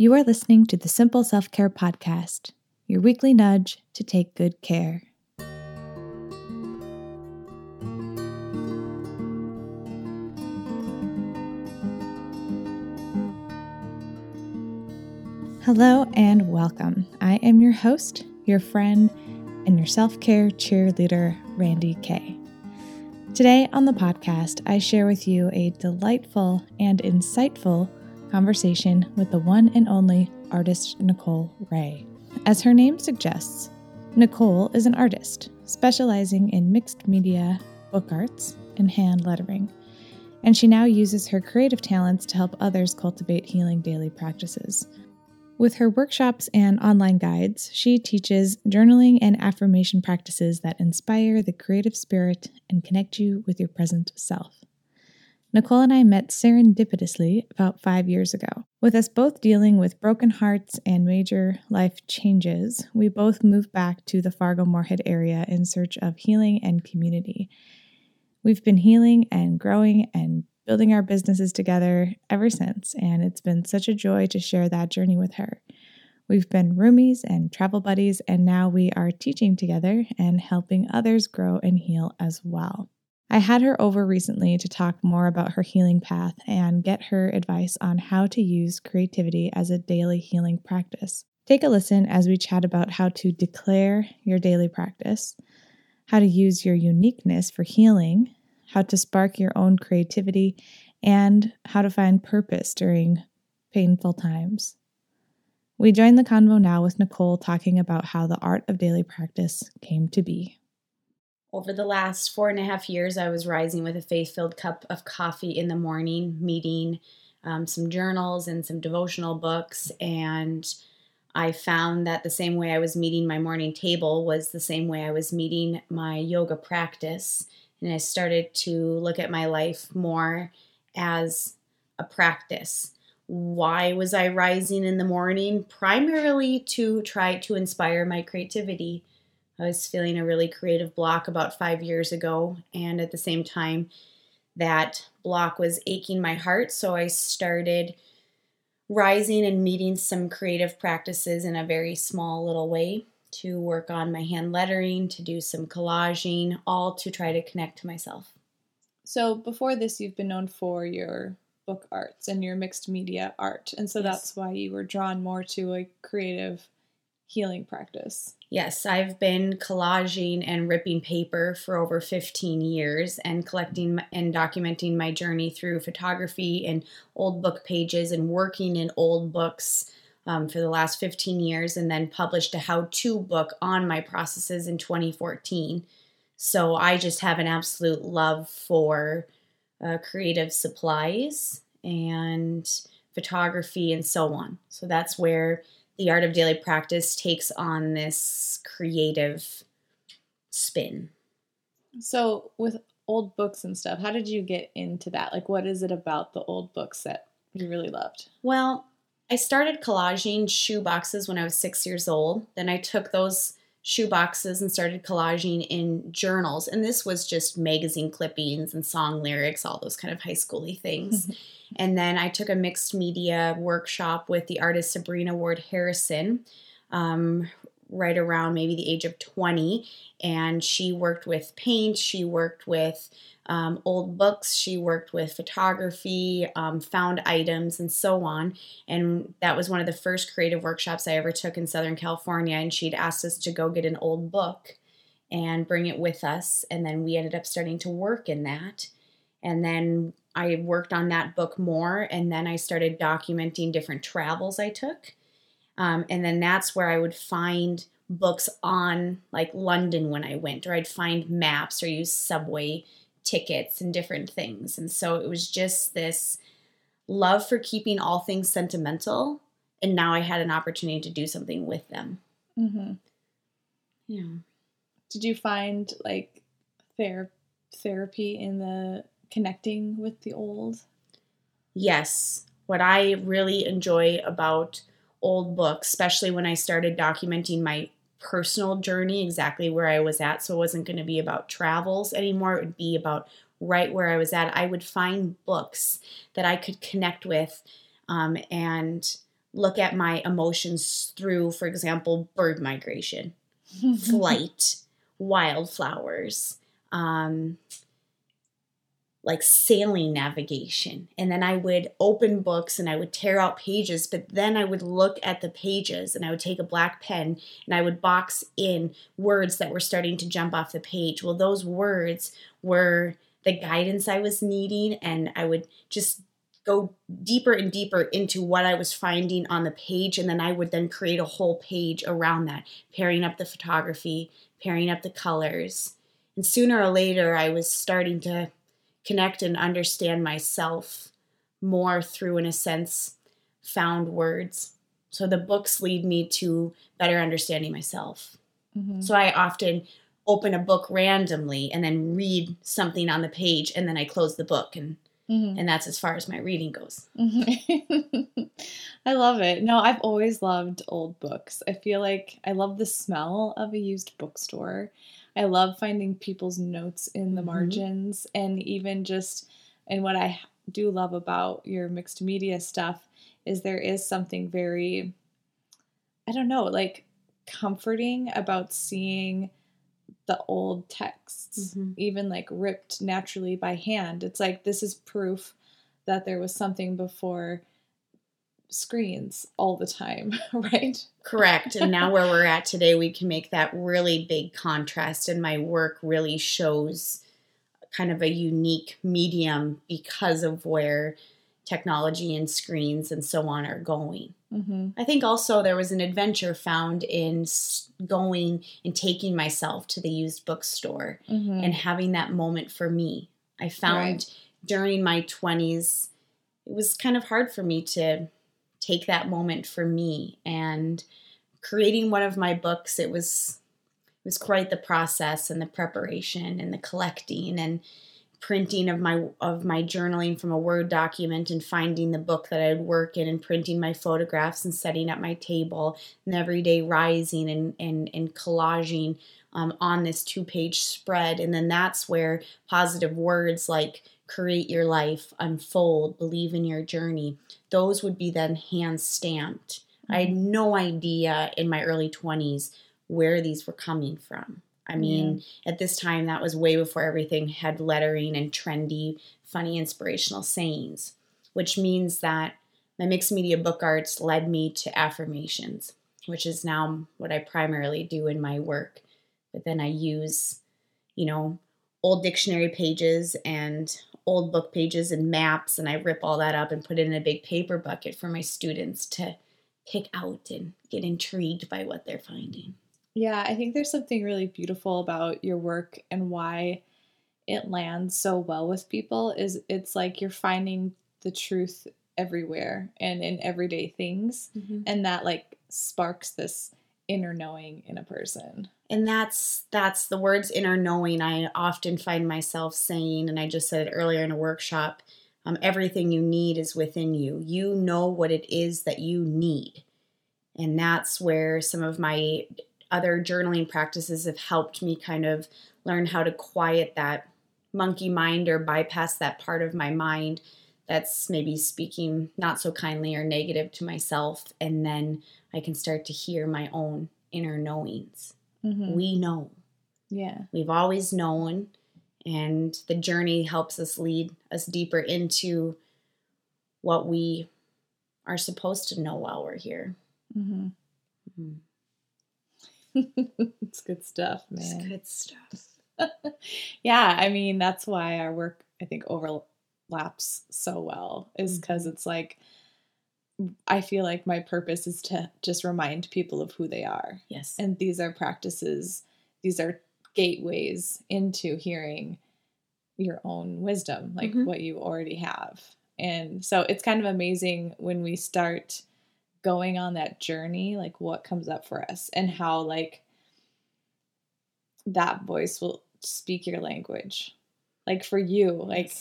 You are listening to the Simple Self Care Podcast, your weekly nudge to take good care. Hello and welcome. I am your host, your friend, and your self care cheerleader, Randy Kay. Today on the podcast, I share with you a delightful and insightful conversation with the one and only artist Nicole Ray. As her name suggests, Nicole is an artist specializing in mixed media, book arts, and hand lettering, and she now uses her creative talents to help others cultivate healing daily practices with her workshops and online guides, she teaches journaling and affirmation practices that inspire the creative spirit and connect you with your present self. Nicole and I met serendipitously about five years ago. With us both dealing with broken hearts and major life changes, we both moved back to the Fargo Moorhead area in search of healing and community. We've been healing and growing and building our businesses together ever since, and it's been such a joy to share that journey with her. We've been roomies and travel buddies, and now we are teaching together and helping others grow and heal as well. I had her over recently to talk more about her healing path and get her advice on how to use creativity as a daily healing practice. Take a listen as we chat about how to declare your daily practice, how to use your uniqueness for healing, how to spark your own creativity, and how to find purpose during painful times. We join the convo now with Nicole talking about how the art of daily practice came to be. Over the last four and a half years, I was rising with a faith filled cup of coffee in the morning, meeting um, some journals and some devotional books. And I found that the same way I was meeting my morning table was the same way I was meeting my yoga practice and I started to look at my life more as a practice. Why was I rising in the morning? Primarily to try to inspire my creativity. I was feeling a really creative block about five years ago, and at the same time, that block was aching my heart. So I started rising and meeting some creative practices in a very small little way to work on my hand lettering, to do some collaging, all to try to connect to myself. So before this, you've been known for your book arts and your mixed media art. And so yes. that's why you were drawn more to a creative healing practice. Yes, I've been collaging and ripping paper for over 15 years and collecting and documenting my journey through photography and old book pages and working in old books um, for the last 15 years and then published a how to book on my processes in 2014. So I just have an absolute love for uh, creative supplies and photography and so on. So that's where the art of daily practice takes on this creative spin. So, with old books and stuff, how did you get into that? Like, what is it about the old books that you really loved? Well, I started collaging shoe boxes when I was six years old. Then I took those shoe boxes and started collaging in journals. And this was just magazine clippings and song lyrics, all those kind of high schooly things. and then I took a mixed media workshop with the artist Sabrina Ward Harrison. Um, right around maybe the age of 20 and she worked with paint she worked with um, old books. She worked with photography, um, found items, and so on. And that was one of the first creative workshops I ever took in Southern California. And she'd asked us to go get an old book and bring it with us. And then we ended up starting to work in that. And then I worked on that book more. And then I started documenting different travels I took. Um, and then that's where I would find books on like London when I went, or I'd find maps or use subway tickets and different things. And so it was just this love for keeping all things sentimental. And now I had an opportunity to do something with them. Mm-hmm. Yeah. Did you find like ther- therapy in the connecting with the old? Yes. What I really enjoy about old books, especially when I started documenting my personal journey, exactly where I was at. So it wasn't going to be about travels anymore. It would be about right where I was at. I would find books that I could connect with um, and look at my emotions through, for example, bird migration, flight, wildflowers, um, like sailing navigation. And then I would open books and I would tear out pages, but then I would look at the pages and I would take a black pen and I would box in words that were starting to jump off the page. Well, those words were the guidance I was needing, and I would just go deeper and deeper into what I was finding on the page, and then I would then create a whole page around that, pairing up the photography, pairing up the colors. And sooner or later, I was starting to connect and understand myself more through, in a sense, found words. So the books lead me to better understanding myself. Mm-hmm. So I often open a book randomly and then read something on the page and then I close the book and mm-hmm. and that's as far as my reading goes. Mm-hmm. I love it. No, I've always loved old books. I feel like I love the smell of a used bookstore. I love finding people's notes in the mm-hmm. margins and even just and what I do love about your mixed media stuff is there is something very I don't know, like comforting about seeing the old texts, mm-hmm. even like ripped naturally by hand. It's like this is proof that there was something before screens all the time, right? Correct. And now where we're at today, we can make that really big contrast. And my work really shows kind of a unique medium because of where technology and screens and so on are going. Mm-hmm. I think also there was an adventure found in going and taking myself to the used bookstore mm-hmm. and having that moment for me. I found right. during my 20s, it was kind of hard for me to take that moment for me and creating one of my books it was it was quite the process and the preparation and the collecting and printing of my of my journaling from a word document and finding the book that I'd work in and printing my photographs and setting up my table and every day rising and and, and collaging um, on this two page spread. And then that's where positive words like create your life unfold believe in your journey those would be then hand stamped mm-hmm. i had mm-hmm. no idea in my early 20s where these were coming from I mean, yeah. at this time, that was way before everything had lettering and trendy, funny, inspirational sayings, which means that my mixed media book arts led me to affirmations, which is now what I primarily do in my work. But then I use, you know, old dictionary pages and old book pages and maps, and I rip all that up and put it in a big paper bucket for my students to pick out and get intrigued by what they're finding. Yeah, I think there's something really beautiful about your work and why it lands so well with people is it's like you're finding the truth everywhere and in everyday things mm-hmm. and that like sparks this inner knowing in a person. And that's that's the words inner knowing I often find myself saying and I just said it earlier in a workshop um, everything you need is within you. You know what it is that you need. And that's where some of my other journaling practices have helped me kind of learn how to quiet that monkey mind or bypass that part of my mind that's maybe speaking not so kindly or negative to myself. And then I can start to hear my own inner knowings. Mm-hmm. We know. Yeah. We've always known. And the journey helps us lead us deeper into what we are supposed to know while we're here. Mm-hmm. Mm-hmm. it's good stuff, man. It's good stuff. yeah, I mean, that's why our work, I think, overlaps so well, is because mm-hmm. it's like, I feel like my purpose is to just remind people of who they are. Yes. And these are practices, these are gateways into hearing your own wisdom, like mm-hmm. what you already have. And so it's kind of amazing when we start going on that journey, like what comes up for us and how like that voice will speak your language. Like for you, like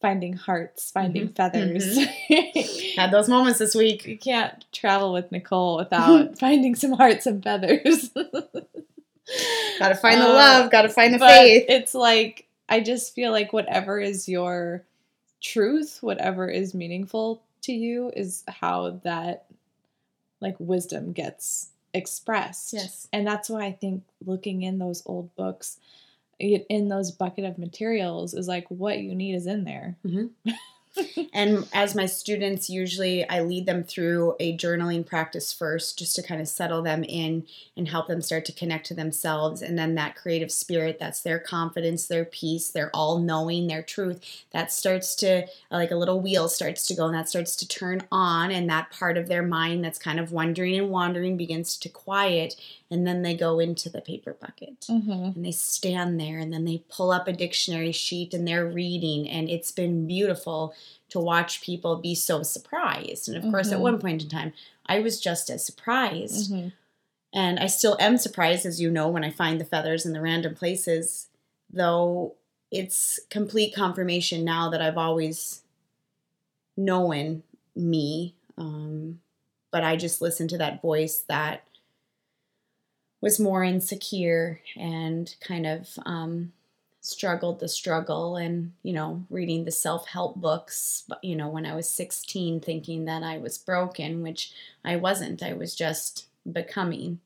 finding hearts, finding mm-hmm. feathers. Mm-hmm. Had those moments this week. You can't travel with Nicole without finding some hearts and feathers. gotta find the love, uh, gotta find the faith. It's like I just feel like whatever is your truth, whatever is meaningful to you is how that like wisdom gets expressed. Yes. And that's why I think looking in those old books in those bucket of materials is like what you need is in there. Mm-hmm. And as my students, usually I lead them through a journaling practice first, just to kind of settle them in and help them start to connect to themselves. And then that creative spirit, that's their confidence, their peace, their all knowing, their truth, that starts to, like a little wheel starts to go and that starts to turn on. And that part of their mind that's kind of wandering and wandering begins to quiet. And then they go into the paper bucket Mm-hmm. and they stand there and then they pull up a dictionary sheet and they're reading and it's been beautiful to watch people be so surprised and of course at Mhm. one point in time i was just as surprised Mm-hmm. and i still am surprised as you know when i find the feathers in the random places though it's complete confirmation now that i've always known me um, but i just listened to that voice that was more insecure and kind of um, struggled the struggle and you know reading the self-help books you know when i was 16 thinking that i was broken which i wasn't. I was just becoming.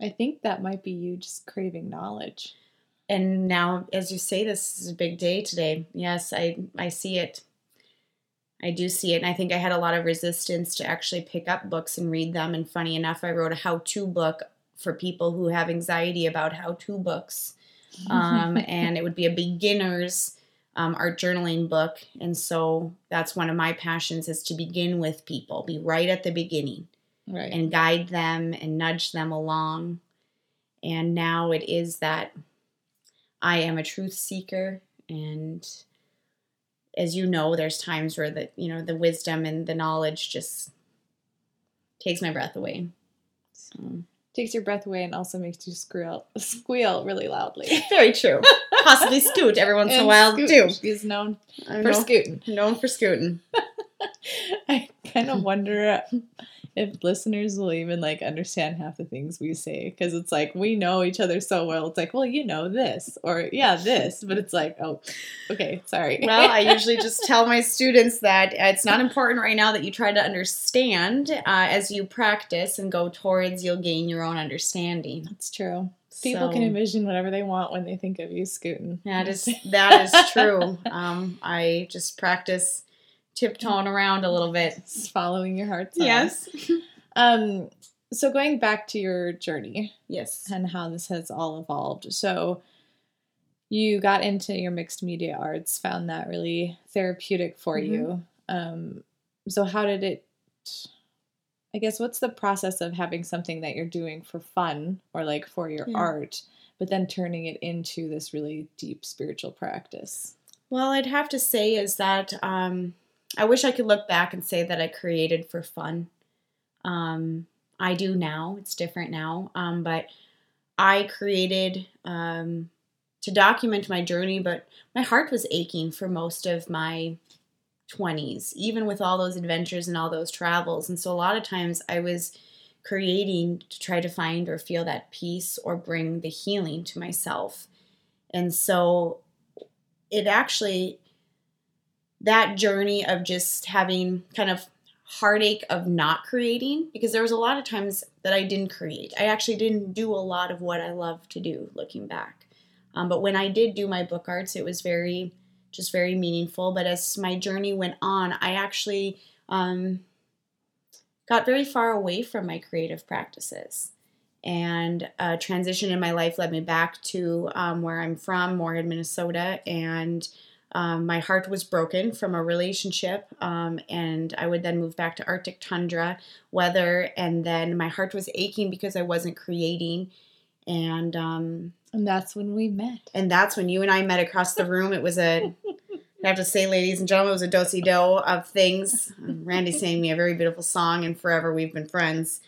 I think that might be you just craving knowledge. and now as you say this is a big day today. Yes i i see it. I do see it and i think i had a lot of resistance to actually pick up books and read them and funny enough i wrote a how-to book for people who have anxiety about how-to books um, and it would be a beginner's um, art journaling book and so that's one of my passions is to begin with people be right at the beginning right. and guide them and nudge them along. And now it is that I am a truth seeker and as you know there's times where the you know the wisdom and the knowledge just takes my breath away. So Takes your breath away and also makes you squeal squeal really loudly. very true. Possibly scoot every once in a while Scoot, too. She's known for scooting. known for scooting. I kind of wonder if listeners will even like understand half the things we say because it's like we know each other so well. It's like, well, you know this or yeah, this, but it's like, oh, okay, sorry. Well, I usually just tell my students that it's not important right now that you try to understand. Uh, as you practice and go towards, you'll gain your own understanding. that's true. People can envision whatever they want when they think of you scooting. That is that is true. Um, I just practice tiptoeing around a little bit. Just following your heart. song. Yes. Um. So going back to your journey Yes. and how this has all evolved. So you got into your mixed media arts, found that really therapeutic for Mhm. you. Um. So how did it? I guess what's the process of having something that you're doing for fun or like for your Yeah. art, but then turning it into this really deep spiritual practice? Well, I'd have to say is that um, I wish I could look back and say that I created for fun. Um, I do now. It's different now. Um, but I created um, to document my journey, but my heart was aching for most of my 20s, even with all those adventures and all those travels. And so a lot of times I was creating to try to find or feel that peace or bring the healing to myself. And so it actually, that journey of just having kind of heartache of not creating, because there was a lot of times that I didn't create. I actually didn't do a lot of what I love to do looking back. Um, but when I did do my book arts, it was very, just very meaningful. But as my journey went on, I actually um, got very far away from my creative practices. And a transition in my life led me back to um, where I'm from, Moorhead, Minnesota. And um, my heart was broken from a relationship. Um, and I would then move back to Arctic tundra weather. And then my heart was aching because I wasn't creating. And um, And that's when we met. and that's when you and I met across the room. It was a, I have to say, ladies and gentlemen, it was a do do of things. Um, Randy sang me a very beautiful song, and forever we've been friends.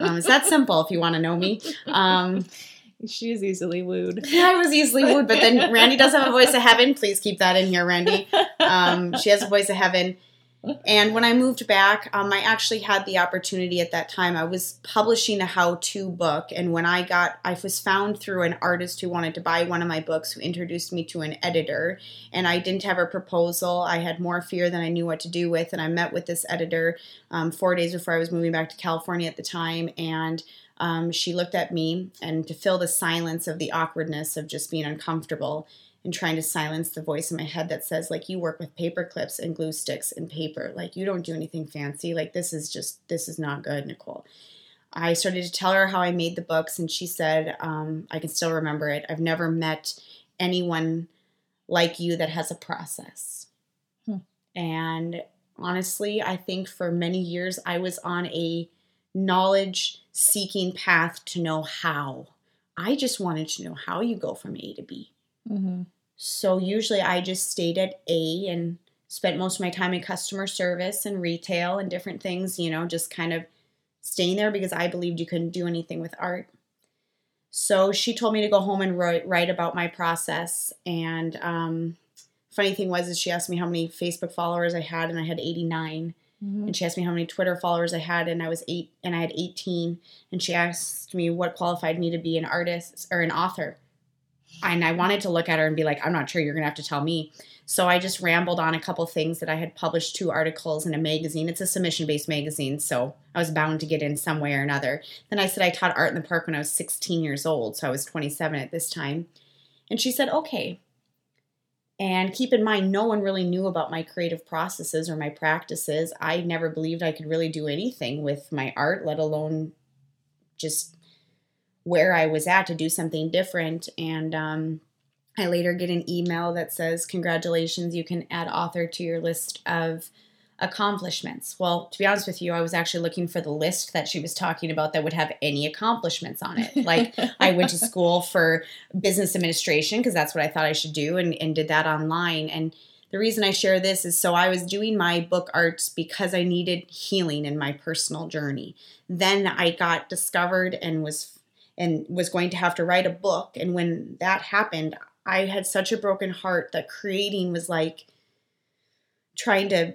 Um, it's that simple if you want to know me. She is easily wooed. I was easily wooed, but then Randy does have a voice of heaven. Please keep that in here, Randy. Um, she has a voice of heaven. And when I moved back, um, I actually had the opportunity at that time. I was publishing a how-to book, and when I got, I was found through an artist who wanted to buy one of my books, who introduced me to an editor, and I didn't have a proposal. I had more fear than I knew what to do with, and I met with this editor um, four days before I was moving back to California at the time, and um, she looked at me, and to fill the silence of the awkwardness of just being uncomfortable and trying to silence the voice in my head that says like you work with paper clips and glue sticks and paper. Like you don't do anything fancy. Like this is just this is not good nicole. I started to tell her how i made the books and she said um, i can still remember it i've never met anyone like you that has a process. Hmm. and honestly i think for many years i was on a knowledge seeking path to know how. I just wanted to know how you go from a to b Mm-hmm. So usually I just stayed at A and spent most of my time in customer service and retail and different things, you know, just kind of staying there because I believed you couldn't do anything with art. So she told me to go home and write, write about my process. And um, funny thing was, is she asked me how many Facebook followers I had, and I had 89. Mm-hmm. And she asked me how many Twitter followers I had, and I was eight, and I had 18. And she asked me what qualified me to be an artist or an author and I wanted to look at her and be like, I'm not sure you're going to have to tell me. So I just rambled on a couple things that I had published two articles in a magazine. It's a submission based magazine, so I was bound to get in some way or another. Then I said I taught art in the park when I was 16 years old, so I was 27 at this time. And she said, okay. And keep in mind, no one really knew about my creative processes or my practices. I never believed I could really do anything with my art, let alone just where I was at to do something different. And um, I later get an email that says, Congratulations, you can add author to your list of accomplishments. Well, to be honest with you, I was actually looking for the list that she was talking about that would have any accomplishments on it. Like I went to school for business administration because that's what I thought I should do and, and did that online. And the reason I share this is so I was doing my book arts because I needed healing in my personal journey. Then I got discovered and was and was going to have to write a book. And when that happened, I had such a broken heart that creating was like trying to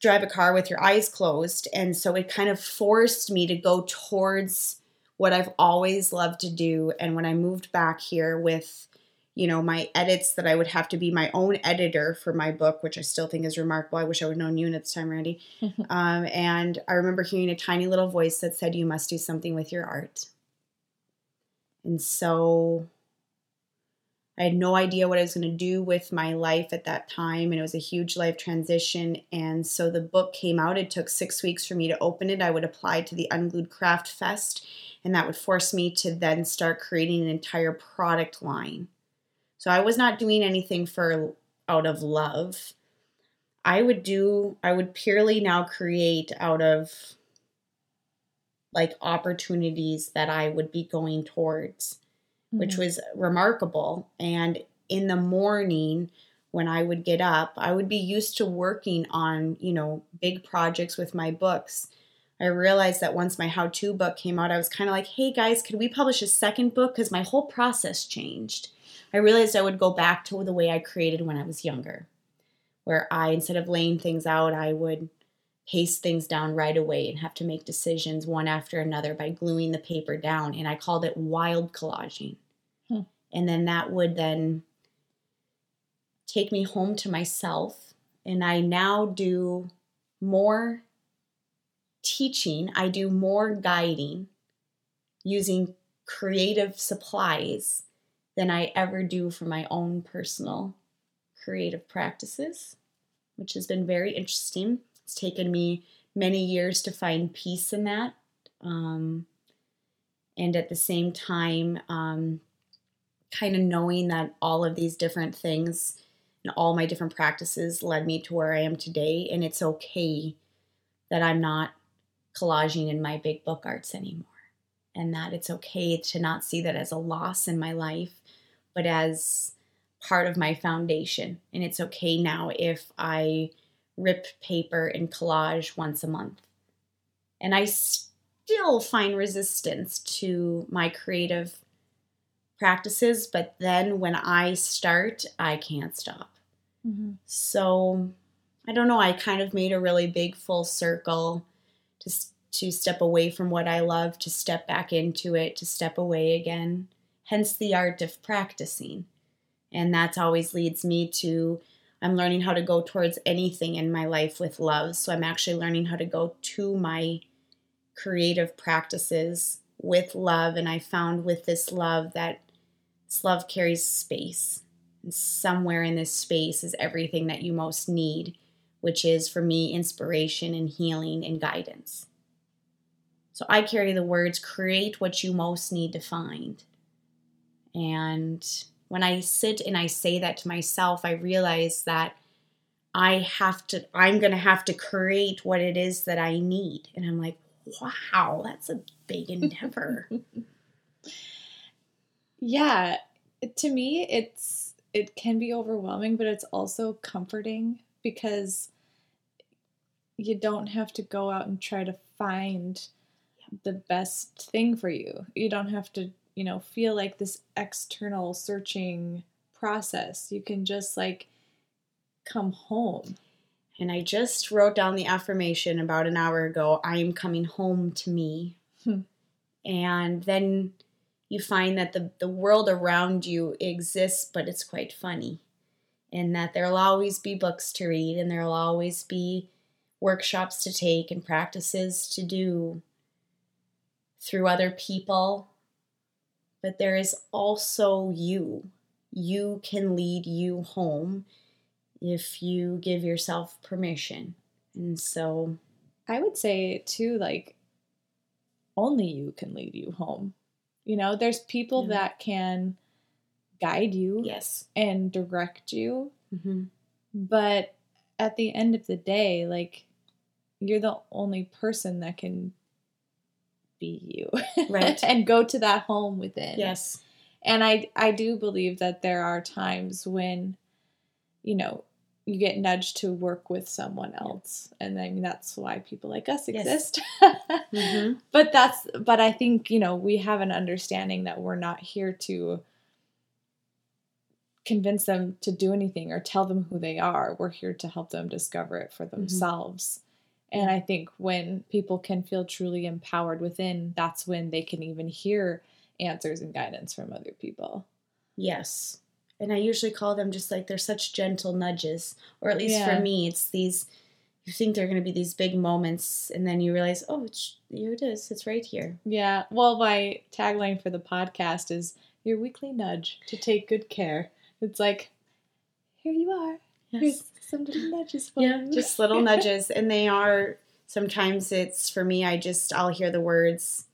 drive a car with your eyes closed. And so it kind of forced me to go towards what I've always loved to do. And when I moved back here with, you know, my edits that I would have to be my own editor for my book, which I still think is remarkable. I wish I would have known you at the time, Randy. um, and I remember hearing a tiny little voice that said, You must do something with your art. And so I had no idea what I was going to do with my life at that time, and it was a huge life transition. And so the book came out. It took six weeks for me to open it. I would apply to the Unglued Craft Fest, and that would force me to then start creating an entire product line. So I was not doing anything for out of love. I would do, I would purely now create out of like opportunities that I would be going towards, mm-hmm. which was remarkable. And in the morning, when I would get up, I would be used to working on, you know, big projects with my books. I realized that once my how to book came out, I was kind of like, hey guys, could we publish a second book? Because my whole process changed. I realized I would go back to the way I created when I was younger, where I, instead of laying things out, I would paste things down right away and have to make decisions one after another by gluing the paper down. And I called it wild collaging. Hmm. And then that would then take me home to myself. And I now do more teaching, I do more guiding using creative supplies than I ever do for my own personal creative practices, which has been very interesting. It's taken me many years to find peace in that. Um, and at the same time, um, kind of knowing that all of these different things and all my different practices led me to where I am today. And it's okay that I'm not collaging in my big book arts anymore. And that it's okay to not see that as a loss in my life, but as part of my foundation. And it's okay now if I rip paper and collage once a month. And I still find resistance to my creative practices, but then when I start, I can't stop. Mm-hmm. So I don't know, I kind of made a really big full circle to to step away from what I love, to step back into it, to step away again. Hence the art of practicing. And that always leads me to I'm learning how to go towards anything in my life with love. So I'm actually learning how to go to my creative practices with love. And I found with this love that this love carries space. And somewhere in this space is everything that you most need, which is for me inspiration and healing and guidance. So I carry the words create what you most need to find. And when I sit and I say that to myself, I realize that I have to, I'm going to have to create what it is that I need. And I'm like, wow, that's a big endeavor. yeah. To me, it's, it can be overwhelming, but it's also comforting because you don't have to go out and try to find the best thing for you. You don't have to, you know, feel like this external searching process. You can just like come home. And I just wrote down the affirmation about an hour ago I am coming home to me. Hmm. And then you find that the, the world around you exists, but it's quite funny. And that there'll always be books to read, and there'll always be workshops to take and practices to do through other people, but there is also you. You can lead you home if you give yourself permission. And so I would say too like only you can lead you home. You know, there's people yeah. that can guide you yes and direct you. Mm-hmm. But at the end of the day, like you're the only person that can be you. Right. and go to that home within. Yes. And I I do believe that there are times when you know, you get nudged to work with someone else and i mean that's why people like us exist yes. mm-hmm. but that's but i think you know we have an understanding that we're not here to convince them to do anything or tell them who they are we're here to help them discover it for mm-hmm. themselves and I think when people can feel truly empowered within, that's when they can even hear answers and guidance from other people. Yes. And I usually call them just like they're such gentle nudges, or at least yeah. for me, it's these. You think they're going to be these big moments, and then you realize, oh, it's, here it is. It's right here. Yeah. Well, my tagline for the podcast is your weekly nudge to take good care. It's like, here you are. Yes. Here's some little nudges for yeah, you. just little nudges. And they are, sometimes it's for me, I just, I'll hear the words,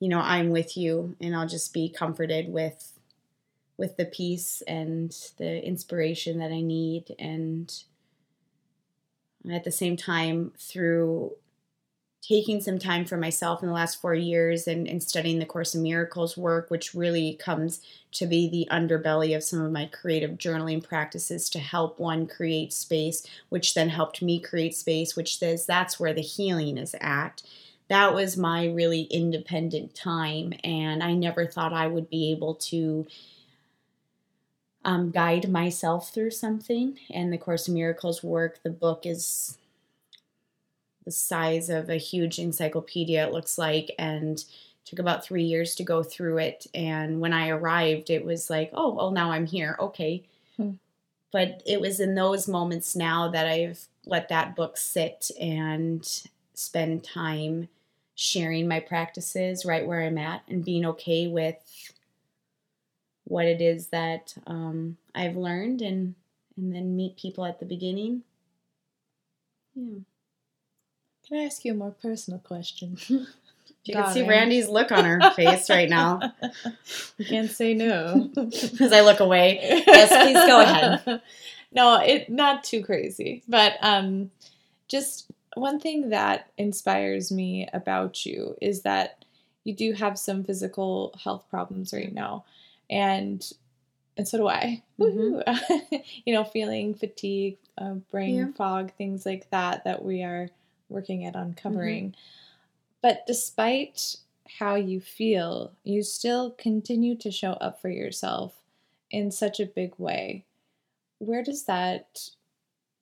you know, I'm with you, and I'll just be comforted with with the peace and the inspiration that I need and at the same time through taking some time for myself in the last four years and, and studying the Course in Miracles work, which really comes to be the underbelly of some of my creative journaling practices to help one create space, which then helped me create space, which says that's where the healing is at. That was my really independent time, and I never thought I would be able to um, guide myself through something. And the Course in Miracles work, the book is the size of a huge encyclopedia, it looks like, and took about three years to go through it. And when I arrived, it was like, oh, well, now I'm here. Okay. Hmm. But it was in those moments now that I've let that book sit and spend time sharing my practices right where I'm at and being okay with what it is that um, I've learned and and then meet people at the beginning. Yeah. Can I ask you a more personal question? You can see Randy's look on her face right now. You can't say no. As I look away. Yes, please go ahead. No, it not too crazy. But um just one thing that inspires me about you is that you do have some physical health problems right now. And and so do I. Mm-hmm. you know, feeling fatigue, uh, brain yeah. fog, things like that that we are working at uncovering. Mm-hmm. But despite how you feel, you still continue to show up for yourself in such a big way. Where does that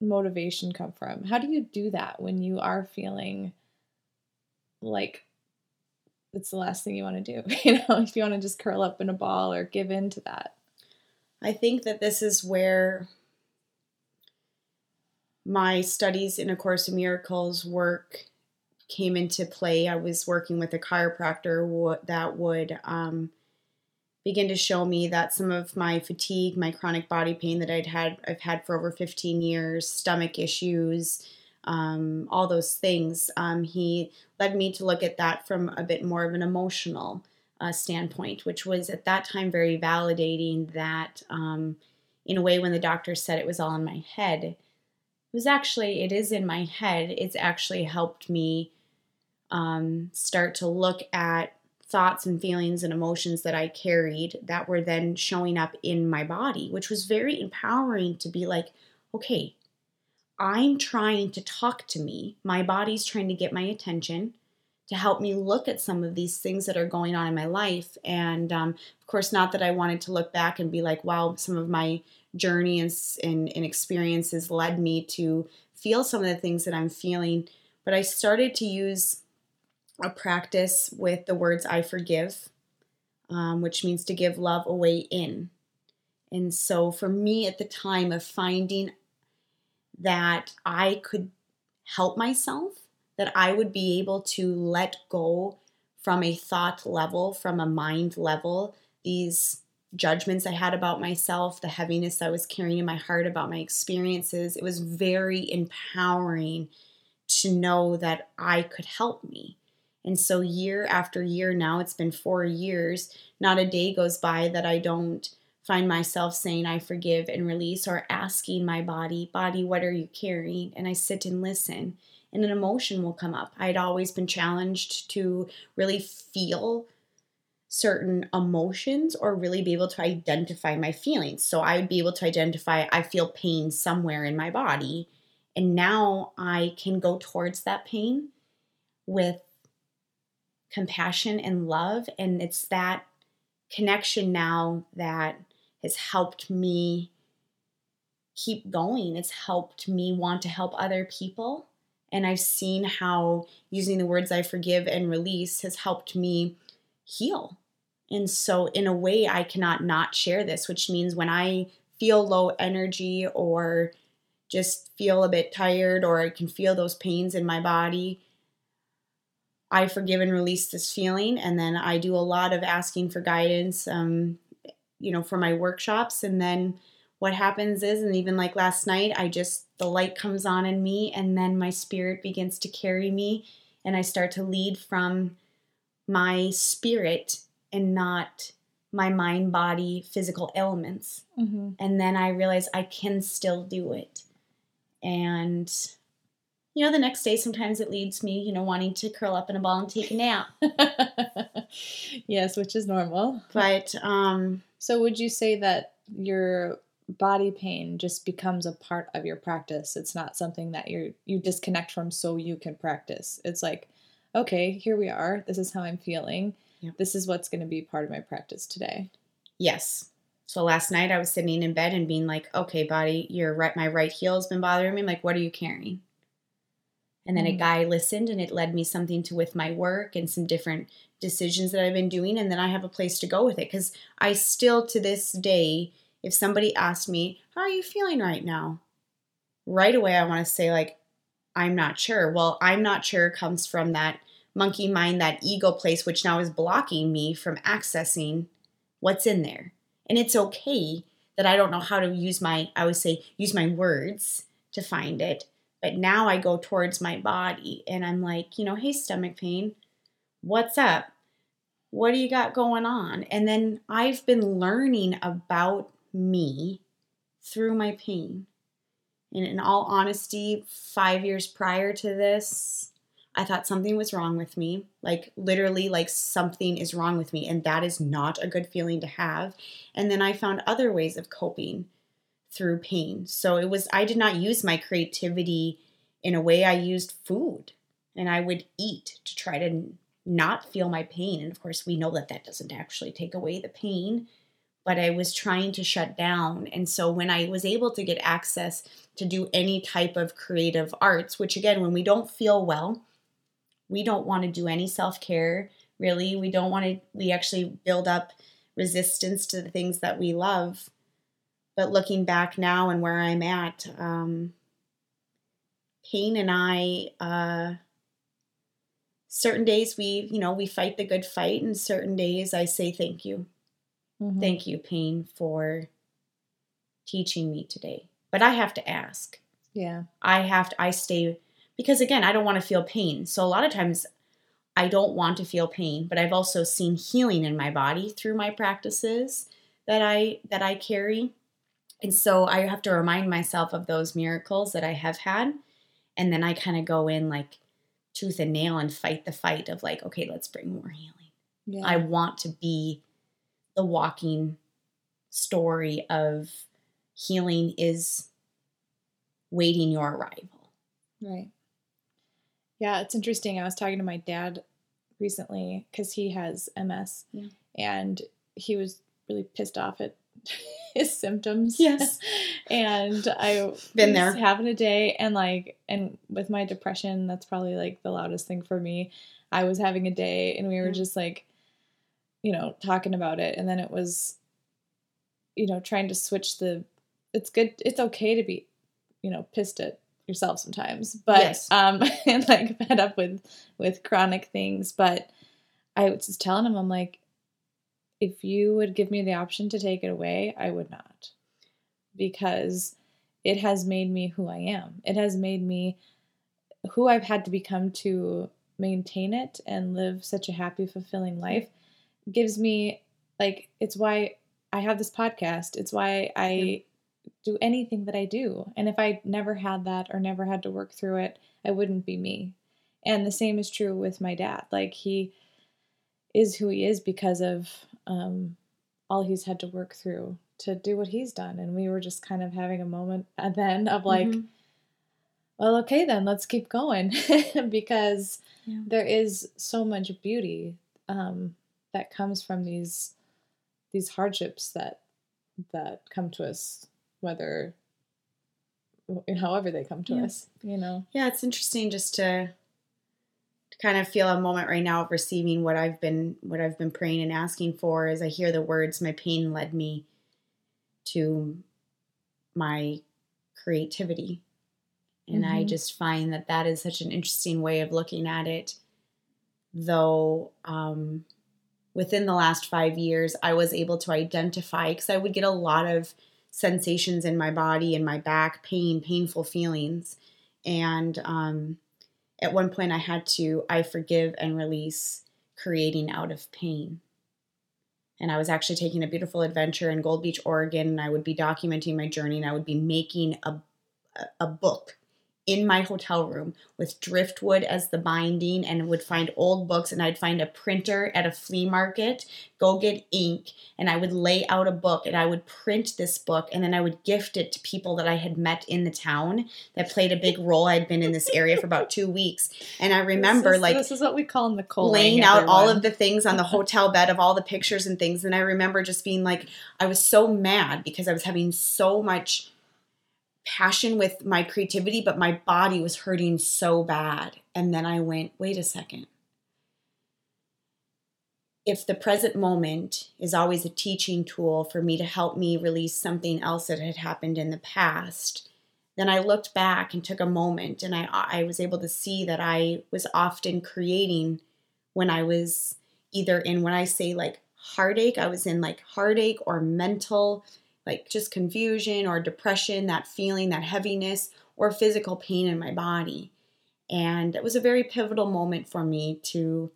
motivation come from? How do you do that when you are feeling like it's the last thing you want to do? You know, if you want to just curl up in a ball or give in to that. I think that this is where my studies in A Course in Miracles work came into play. I was working with a chiropractor that would um, begin to show me that some of my fatigue, my chronic body pain that I'd had, I've had for over 15 years, stomach issues, um, all those things. Um, he led me to look at that from a bit more of an emotional uh, standpoint, which was at that time very validating. That, um, in a way, when the doctor said it was all in my head, was actually it is in my head. It's actually helped me um, start to look at thoughts and feelings and emotions that I carried that were then showing up in my body, which was very empowering to be like, okay, I'm trying to talk to me. My body's trying to get my attention to help me look at some of these things that are going on in my life. And um, of course, not that I wanted to look back and be like, wow, some of my journey and, and, and experiences led me to feel some of the things that I'm feeling. But I started to use a practice with the words I forgive, um, which means to give love away in. And so for me at the time of finding that I could help myself, that I would be able to let go from a thought level, from a mind level, these judgments I had about myself, the heaviness I was carrying in my heart about my experiences. It was very empowering to know that I could help me. And so, year after year now, it's been four years, not a day goes by that I don't find myself saying, I forgive and release, or asking my body, Body, what are you carrying? And I sit and listen, and an emotion will come up. I'd always been challenged to really feel certain emotions or really be able to identify my feelings. So I would be able to identify, I feel pain somewhere in my body. And now I can go towards that pain with compassion and love. And it's that connection now that has helped me keep going. It's helped me want to help other people. And I've seen how using the words I forgive and release has helped me heal. And so, in a way, I cannot not share this, which means when I feel low energy or just feel a bit tired or I can feel those pains in my body, I forgive and release this feeling. And then I do a lot of asking for guidance, um, you know, for my workshops. And then what happens is, and even like last night, I just, the light comes on in me, and then my spirit begins to carry me, and I start to lead from my spirit and not my mind, body, physical elements. Mm-hmm. And then I realize I can still do it. And you know, the next day sometimes it leads me, you know, wanting to curl up in a ball and take a nap. yes, which is normal. But um so would you say that your body pain just becomes a part of your practice? It's not something that you you disconnect from so you can practice. It's like, okay, here we are. This is how I'm feeling. This is what's going to be part of my practice today. Yes. So last night I was sitting in bed and being like, "Okay, body, your right my right heel has been bothering me. I'm like, what are you carrying?" And then mm-hmm. a guy listened and it led me something to with my work and some different decisions that I've been doing. And then I have a place to go with it. Because I still, to this day, if somebody asked me, How are you feeling right now? Right away, I want to say, like, I'm not sure. Well, I'm not sure comes from that monkey mind, that ego place, which now is blocking me from accessing what's in there. And it's okay that I don't know how to use my, I would say, use my words to find it but now I go towards my body and I'm like, you know, hey, stomach pain, what's up? What do you got going on? And then I've been learning about me through my pain. And in all honesty, five years prior to this, I thought something was wrong with me. Like, literally, like something is wrong with me. And that is not a good feeling to have. And then I found other ways of coping through pain. So it was, I did not use my creativity in a way I used food and I would eat to try to not feel my pain. And of course, we know that that doesn't actually take away the pain, but I was trying to shut down. And so when I was able to get access to do any type of creative arts, which again, when we don't feel well, we don't want to do any self care, really. We don't want to, we actually build up resistance to the things that we love. But looking back now and where I'm at, um, pain and I, uh, certain days we, you know, we fight the good fight, and certain days I say thank you. Mm-hmm. Thank you, pain, for teaching me today. But I have to ask. Yeah. I have to, I stay, because again, I don't want to feel pain. So a lot of times I don't want to feel pain, but I've also seen healing in my body through my practices that I that I carry. And so I have to remind myself of those miracles that I have had. And then I kind of go in like tooth and nail and fight the fight of like, okay, let's bring more healing. Yeah. I want to be the walking story of healing is waiting your arrival. Right. Yeah, it's interesting. I was talking to my dad recently because he has MS yeah. and he was really pissed off at his symptoms. Yes. and I been there having a day and like and with my depression, that's probably like the loudest thing for me. I was having a day and we were just like you know, talking about it. And then it was, you know, trying to switch the, it's good, it's okay to be, you know, pissed at yourself sometimes, but, yes. um, and like fed up with, with chronic things. But I was just telling him, I'm like, if you would give me the option to take it away, I would not. Because it has made me who I am. It has made me who I've had to become to maintain it and live such a happy, fulfilling life gives me like it's why I have this podcast. It's why I do anything that I do. And if I never had that or never had to work through it, I wouldn't be me. And the same is true with my dad. Like he is who he is because of um, all he's had to work through to do what he's done. And we were just kind of having a moment then of like, mm-hmm. well, okay, then let's keep going because yeah. there is so much beauty um, that comes from these these hardships that that come to us whether however they come to yeah. us you know yeah it's interesting just to to kind of feel a moment right now of receiving what i've been what i've been praying and asking for as i hear the words my pain led me to my creativity and mm-hmm. i just find that that is such an interesting way of looking at it though um within the last five years, I was able to identify because I would get a lot of sensations in my body and my back, pain, painful feelings. And um, at one point, I had to, I forgive and release creating out of pain. And I was actually taking a beautiful adventure in Gold Beach, Oregon, and I would be documenting my journey and I would be making a, a book in my hotel room with driftwood as the binding and would find old books and I'd find a printer at a flea market, go get ink, and I would lay out a book and I would print this book and then I would gift it to people that I had met in the town that played a big role. I'd been in this area for about two weeks. And I remember this is, like this is what we call Nicole laying out all of the things on the hotel bed of all the pictures and things. And I remember just being like, I was so mad because I was having so much passion with my creativity, but my body was hurting so bad. And then I went, wait a second. If the present moment is always a teaching tool for me to help me release something else that had happened in the past, then I looked back and took a moment and I, I was able to see that I was often creating when I was either in, when I say like heartache, I was in like heartache or mental like just confusion or depression, that feeling, that heaviness, or physical pain in my body. And it was a very pivotal moment for me to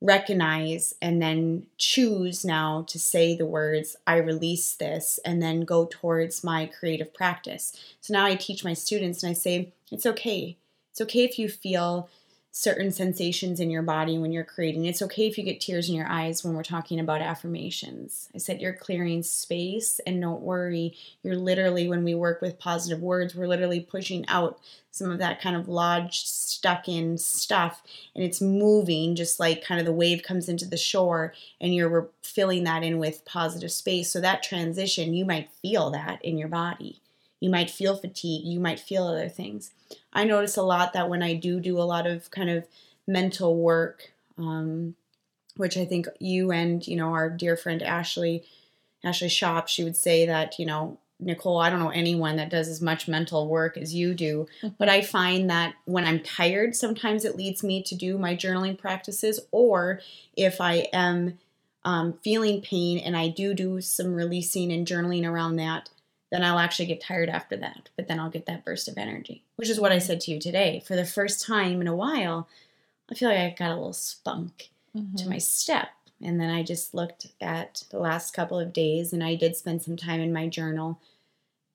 recognize and then choose now to say the words, I release this, and then go towards my creative practice. So now I teach my students and I say, it's okay. It's okay if you feel certain sensations in your body when you're creating. It's okay if you get tears in your eyes when we're talking about affirmations. I said you're clearing space and don't worry. You're literally, when we work with positive words, we're literally pushing out some of that kind of lodged, stuck in stuff and it's moving just like kind of the wave comes into the shore and you're filling that in with positive space. So that transition, you might feel that in your body. You might feel fatigue, you might feel other things. I notice a lot that when I do do a lot of kind of mental work, um, which I think you and you know our dear friend Ashley, Ashley Shop, she would say that you know Nicole, I don't know anyone that does as much mental work as you do, but I find that when I'm tired, sometimes it leads me to do my journaling practices, or if I am um, feeling pain and I do do some releasing and journaling around that, then I'll actually get tired after that. But then I'll get that burst of energy, which is what I said to you today. For the first time in a while, I feel like I got a little spunk mm-hmm. to my step. And then I just looked at the last couple of days and I did spend some time in my journal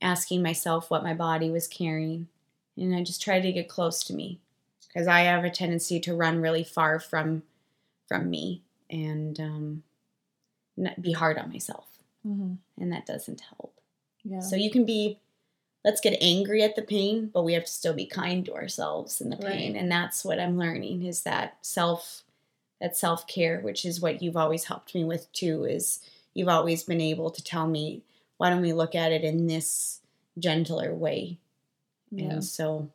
asking myself what my body was carrying. And I just tried to get close to me because I have a tendency to run really far from from me and um, be hard on myself. Mm-hmm. And that doesn't help. Yeah. So you can be, let's get angry at the pain, but we have to still be kind to ourselves in the pain. Right. And that's what I'm learning is that self, that self care, which is what you've always helped me with too, is you've always been able to tell me, why don't we look at it in this gentler way? Yeah. And so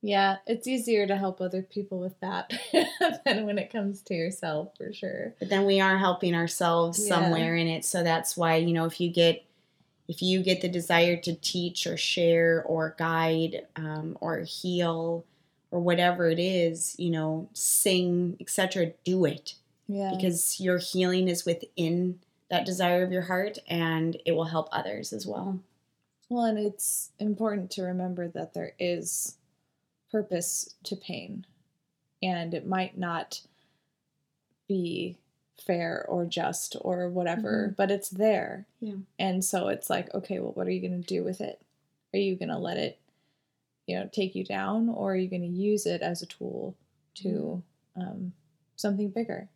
yeah, it's easier to help other people with that than when it comes to yourself, for sure. But then we are helping ourselves yeah. somewhere in it. So that's why, you know, if you get if you get the desire to teach or share or guide um, or heal or whatever it is, you know, sing, etc., do it. Yeah. Because your healing is within that desire of your heart and it will help others as well. Well, and it's important to remember that there is purpose to pain and it might not be fair or just or whatever, mm-hmm. but it's there. Yeah. And so it's like, okay, well, what are you going to do with it? Are you going to let it, you know, take you down, or are you going to use it as a tool to mm-hmm. um, something bigger?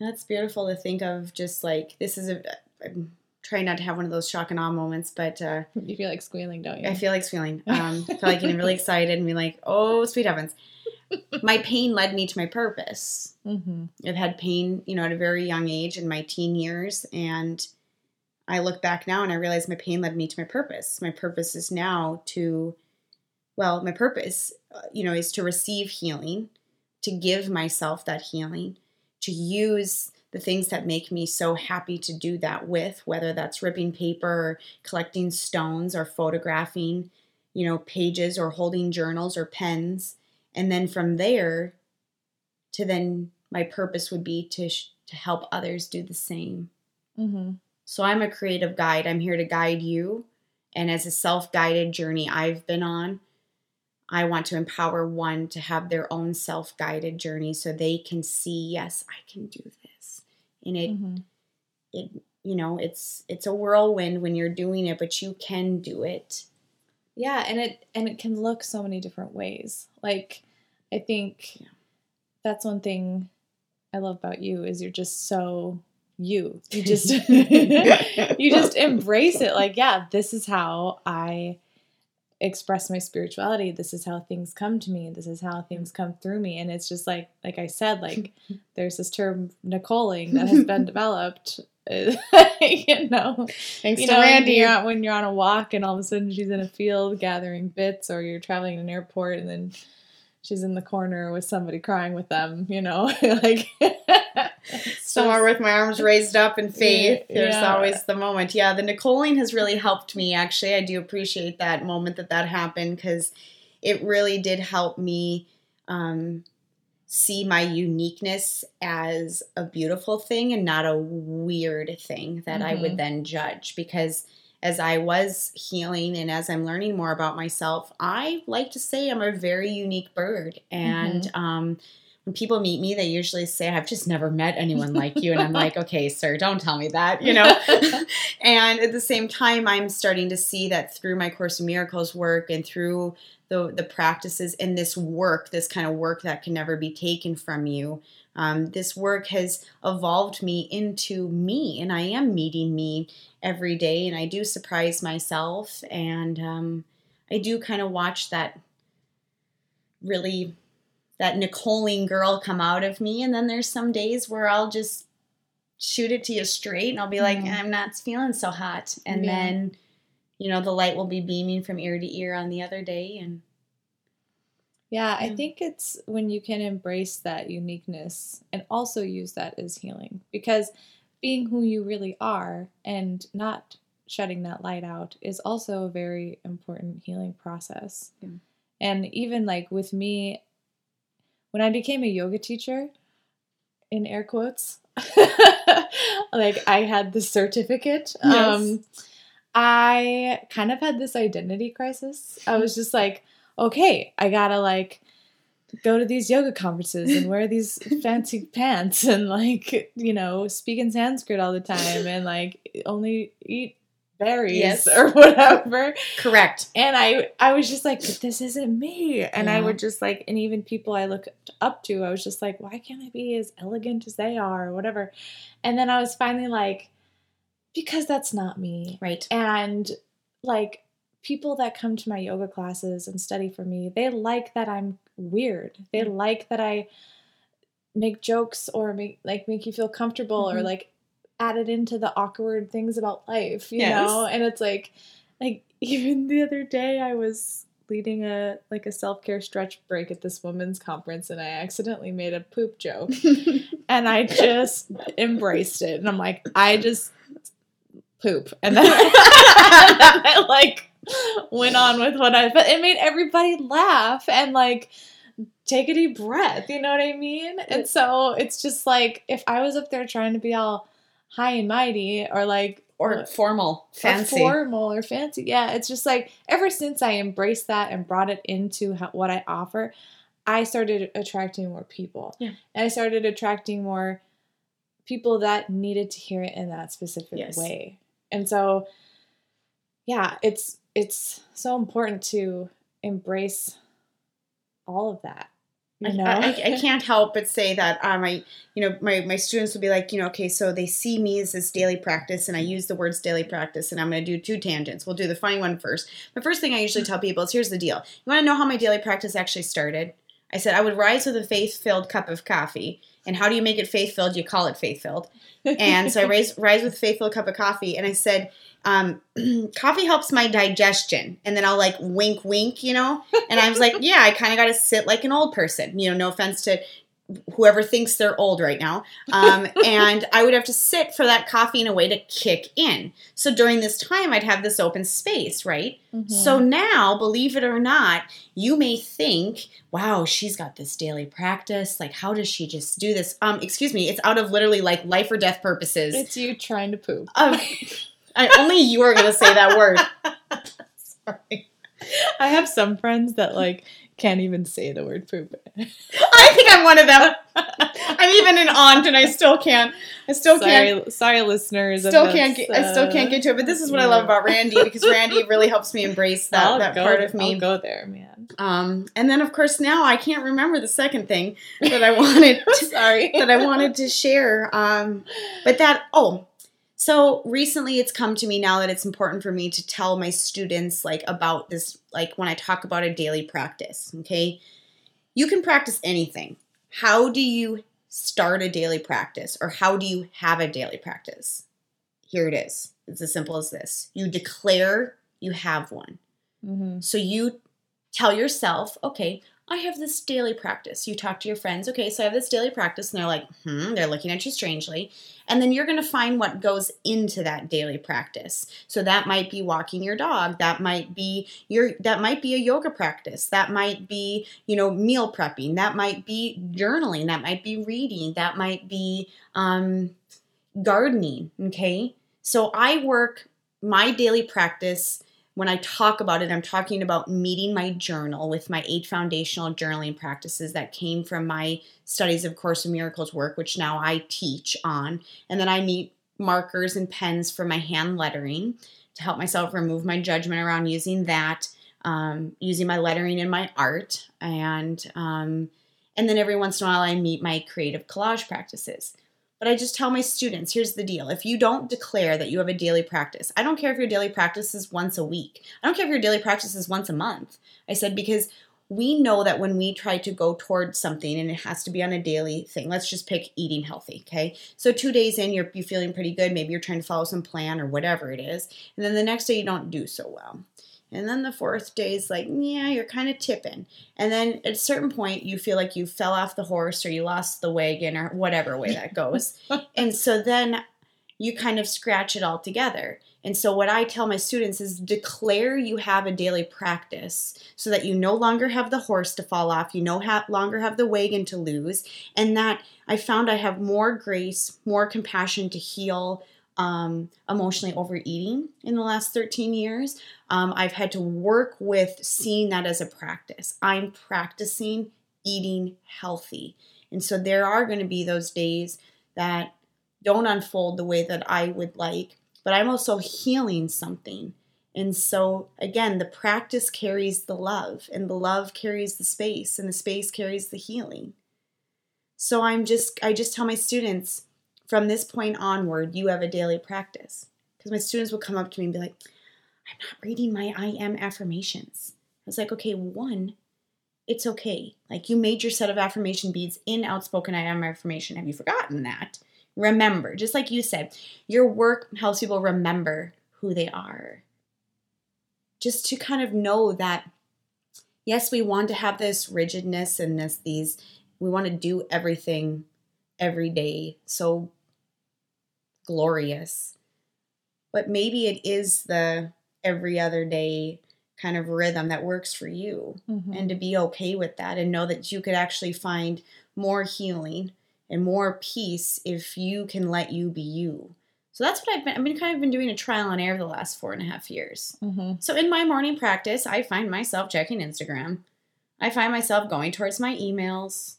That's beautiful to think of. Just like this is a. I'm trying not to have one of those shock and awe moments, but uh, you feel like squealing, don't you? I feel like squealing. Um, I feel like getting really excited and be like, "Oh, sweet heavens!" My pain led me to my purpose. Mm-hmm. I've had pain, you know, at a very young age in my teen years, and I look back now and I realize my pain led me to my purpose. My purpose is now to, well, my purpose, uh, you know, is to receive healing, to give myself that healing, to use the things that make me so happy to do that with, whether that's ripping paper or collecting stones or photographing, you know, pages or holding journals or pens and then from there to then my purpose would be to sh- to help others do the same. Mm-hmm. so i'm a creative guide. I'm here to guide you. And as a self-guided journey i've been on i want to empower one to have their own self-guided journey so they can see yes i can do this. And it mm-hmm. it you know it's it's a whirlwind when you're doing it but you can do it yeah, and it and it can look so many different ways. Like I think yeah. that's one thing I love about you is you're just so you. You just you just embrace it like, yeah, this is how I express my spirituality. This is how things come to me. This is how things come through me. And it's just like like I said, like there's this term Nicoling that has been developed you know, thanks you to know, Randi. You're when you're on a walk and all of a sudden she's in a field gathering bits, or you're traveling in an airport and then she's in the corner with somebody crying with them. You know, like somewhere with my arms raised up in faith. There's yeah. always the moment. Yeah, the Nicoling has really helped me. Actually, I do appreciate that moment that that happened because it really did help me. Um, see my uniqueness as a beautiful thing and not a weird thing that mm-hmm. I would mm-hmm. then judge because as I was healing and as I'm learning more about myself, I like to say I'm a very unique bird. And mm-hmm. um, when people meet me, they usually say, I've just never met anyone like you. And I'm like, okay, sir, don't tell me that, you know? and at the same time, I'm starting to see that through my Course in Miracles work and through the, the practices and this work, this kind of work that can never be taken from you, um, this work has evolved me into me, and I am meeting me every day, and I do surprise myself, and um, I do kind of watch that really that Nicoleing girl come out of me, and then there's some days where I'll just shoot it to you straight, and I'll be like, Mm. I'm not feeling so hot, and Yeah. then you know the light will be beaming from ear to ear on the other day, and Yeah, I Yeah. think it's when you can embrace that uniqueness and also use that as healing because being who you really are and not shutting that light out is also a very important healing process. Yeah. And even like with me, when I became a yoga teacher, in air quotes, like I had the certificate. Yes. Um, I kind of had this identity crisis. I was just like, okay, I gotta like go to these yoga conferences and wear these fancy pants and like, you know, speak in Sanskrit all the time and like only eat berries Yes. or whatever. correct. And I I was just like, but this isn't me. And I would just like, and even people I looked up to, I was just like, why can't I be as elegant as they are or whatever? And then I was finally like, because that's not me. Right. And like people that come to my yoga classes and study for me, they like that I'm weird. They Mm. like that I make jokes or make like make you feel comfortable or Mhm. like add it into the awkward things about life, you Yes. know? And it's like like even the other day I was leading a like a self-care stretch break at this women's conference and I accidentally made a poop joke and I just embraced it. And I'm like, I just poop. And then, and then I like went on with what I, but it made everybody laugh and like take a deep breath. You know what I mean? And so it's just like, if I was up there trying to be all high and mighty or like, or uh, formal, or fancy. formal or fancy. Yeah, it's just like ever since I embraced that and brought it into how, what I offer, I started attracting more people. Yeah. And I started attracting more people that needed to hear it in that specific Yes. way. And so yeah, it's it's so important to embrace all of that. You I. I, I can't help but say that um, I, you know, my, my students will be like, you know, okay, so they see me as this daily practice, and I use the words daily practice, and I'm going to do two tangents. We'll do the funny one first. The first thing I usually tell people is here's the deal. You want to know how my daily practice actually started? I said I would rise with a faith filled cup of coffee. And how do you make it faith filled? You call it faith filled. And so I rise, rise with a faith filled cup of coffee, and I said, um, coffee helps my digestion. And then I'll like wink, wink, you know? And I was like, yeah, I kind of got to sit like an old person, you know, no offense to whoever thinks they're old right now. Um, and I would have to sit for that coffee in a way to kick in. So during this time, I'd have this open space, right? Mhm. So now, believe it or not, you may think, wow, she's got this daily practice. Like, how does she just do this? Um, excuse me, it's out of literally like life or death purposes. it's you trying to poop. Um, I, only you are going to say that word. Sorry. I have some friends that like can't even say the word poop. I think I'm one of them. I'm even an aunt, and I still can't. I still can't. sorry, sorry, listeners. Still can't. Get, I still can't uh, get to it. But this is what I love about Randi because Randi really helps me embrace that I'll that go- part of me. I'll go there, man. Um, and then of course now I can't remember the second thing that I wanted to, sorry. that I wanted to share. Um, but that oh, so recently it's come to me now that it's important for me to tell my students like about this like when I talk about a daily practice. Okay, you can practice anything. How do you start a daily practice, or how do you have a daily practice? Here it is. It's as simple as this. You declare you have one. Mhm. So you tell yourself, okay, I have this daily practice. You talk to your friends, okay, so I have this daily practice, and they're like, hmm, they're looking at you strangely. And then you're gonna find what goes into that daily practice. So that might be walking your dog, that might be your that might be a yoga practice, that might be, you know, meal prepping, that might be journaling, that might be reading, that might be um gardening, okay? So I work my daily practice when I talk about it, I'm talking about meeting my journal with my eight foundational journaling practices that came from my studies of Course of Miracles work, which now I teach on. And then I meet markers and pens for my hand lettering to help myself remove my judgment around using that, um, using my lettering in my art, and um, and then every once in a while I meet my creative collage practices. But I just tell my students here's the deal. If you don't declare that you have a daily practice, I don't care if your daily practice is once a week, I don't care if your daily practice is once a month. I said, because we know that when we try to go towards something and it has to be on a daily thing let's just pick eating healthy okay? So two days in you're, you're feeling pretty good. Maybe you're trying to follow some plan or whatever it is. And then the next day you don't do so well and then the fourth day is like yeah you're kind of tipping. And then at a certain point you feel like you fell off the horse or you lost the wagon or whatever way that goes. And so then you kind of scratch it all together. And so, what I tell my students is declare you have a daily practice so that you no longer have the horse to fall off, you no ha- longer have the wagon to lose, and that I found I have more grace, more compassion to heal um, emotionally overeating in the last 13 years. Um, I've had to work with seeing that as a practice. I'm practicing eating healthy. And so, there are going to be those days that don't unfold the way that I would like but I'm also healing something. And so, again, the practice carries the love, and the love carries the space, and the space carries the healing. So, I'm just, I just tell my students from this point onward, you have a daily practice. Because my students will come up to me and be like, I'm not reading my I am affirmations. I was like, okay, one, it's okay. Like you made your set of affirmation beads in outspoken I am affirmation. Have you forgotten that? Remember, just like you said, your work helps people remember who they are. Just to kind of know that, yes, we want to have this rigidness and this, these, we want to do everything every day so glorious. But maybe it is the every other day kind of rhythm that works for you mm-hmm. and to be okay with that and know that you could actually find more healing and more peace if you can let you be you. So that's what I've been. I've been kind of been doing a trial and error the last four and a half years. Mm-hmm. So in my morning practice, I find myself checking Instagram. I find myself going towards my emails.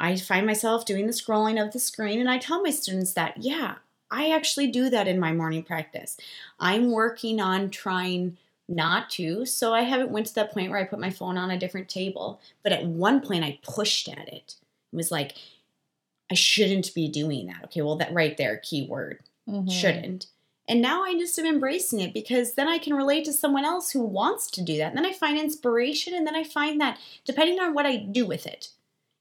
I find myself doing the scrolling of the screen, and I tell my students that yeah, I actually do that in my morning practice. I'm working on trying not to, so I haven't went to that point where I put my phone on a different table. But at one point, I pushed at it. It was like, I shouldn't be doing that. Okay, well, that right there, keyword mm-hmm. shouldn't. And now I just am embracing it because then I can relate to someone else who wants to do that. And then I find inspiration, and then I find that depending on what I do with it,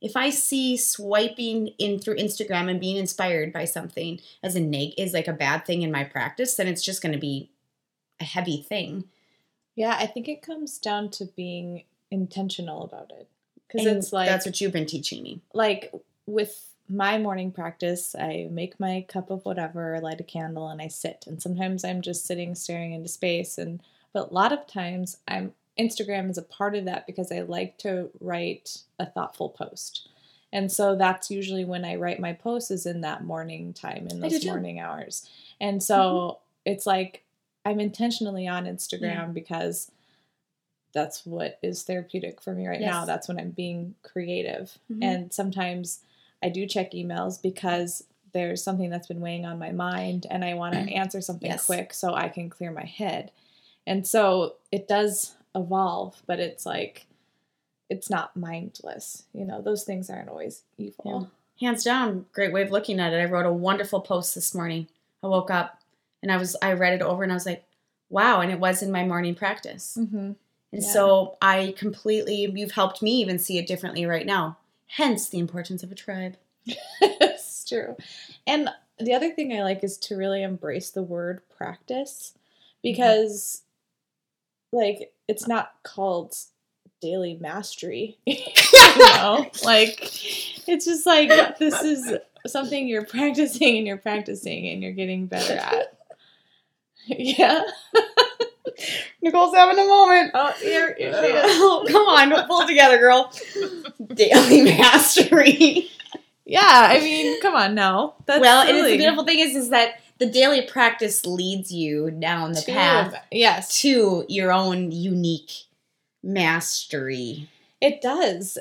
if I see swiping in through Instagram and being inspired by something as a neg is like a bad thing in my practice, then it's just going to be a heavy thing. Yeah, I think it comes down to being intentional about it. Because it's like that's what you've been teaching me. Like with my morning practice, I make my cup of whatever, light a candle, and I sit. And sometimes I'm just sitting staring into space. And but a lot of times I'm Instagram is a part of that because I like to write a thoughtful post. And so that's usually when I write my posts is in that morning time, in those morning hours. And so mm-hmm. it's like I'm intentionally on Instagram yeah. because that's what is therapeutic for me right yes. now. That's when I'm being creative. Mm-hmm. And sometimes I do check emails because there's something that's been weighing on my mind and I want to answer something yes. quick so I can clear my head. And so it does evolve, but it's like it's not mindless. You know, those things aren't always evil. Yeah. Hands down, great way of looking at it. I wrote a wonderful post this morning. I woke up and I was I read it over and I was like, wow, and it was in my morning practice. Mm-hmm. And yeah. so I completely you've helped me even see it differently right now. Hence the importance of a tribe. it's true. And the other thing I like is to really embrace the word practice because, mm-hmm. like, it's not called daily mastery. you know, like, it's just like this is something you're practicing and you're practicing and you're getting better at. yeah. Nicole's having a moment. Oh, here, here she is. Oh, come on, pull together, girl. Daily mastery. Yeah, I mean, come on, no. That's well, silly. and the beautiful thing is, is that the daily practice leads you down the To- path Yes, to your own unique mastery. it does.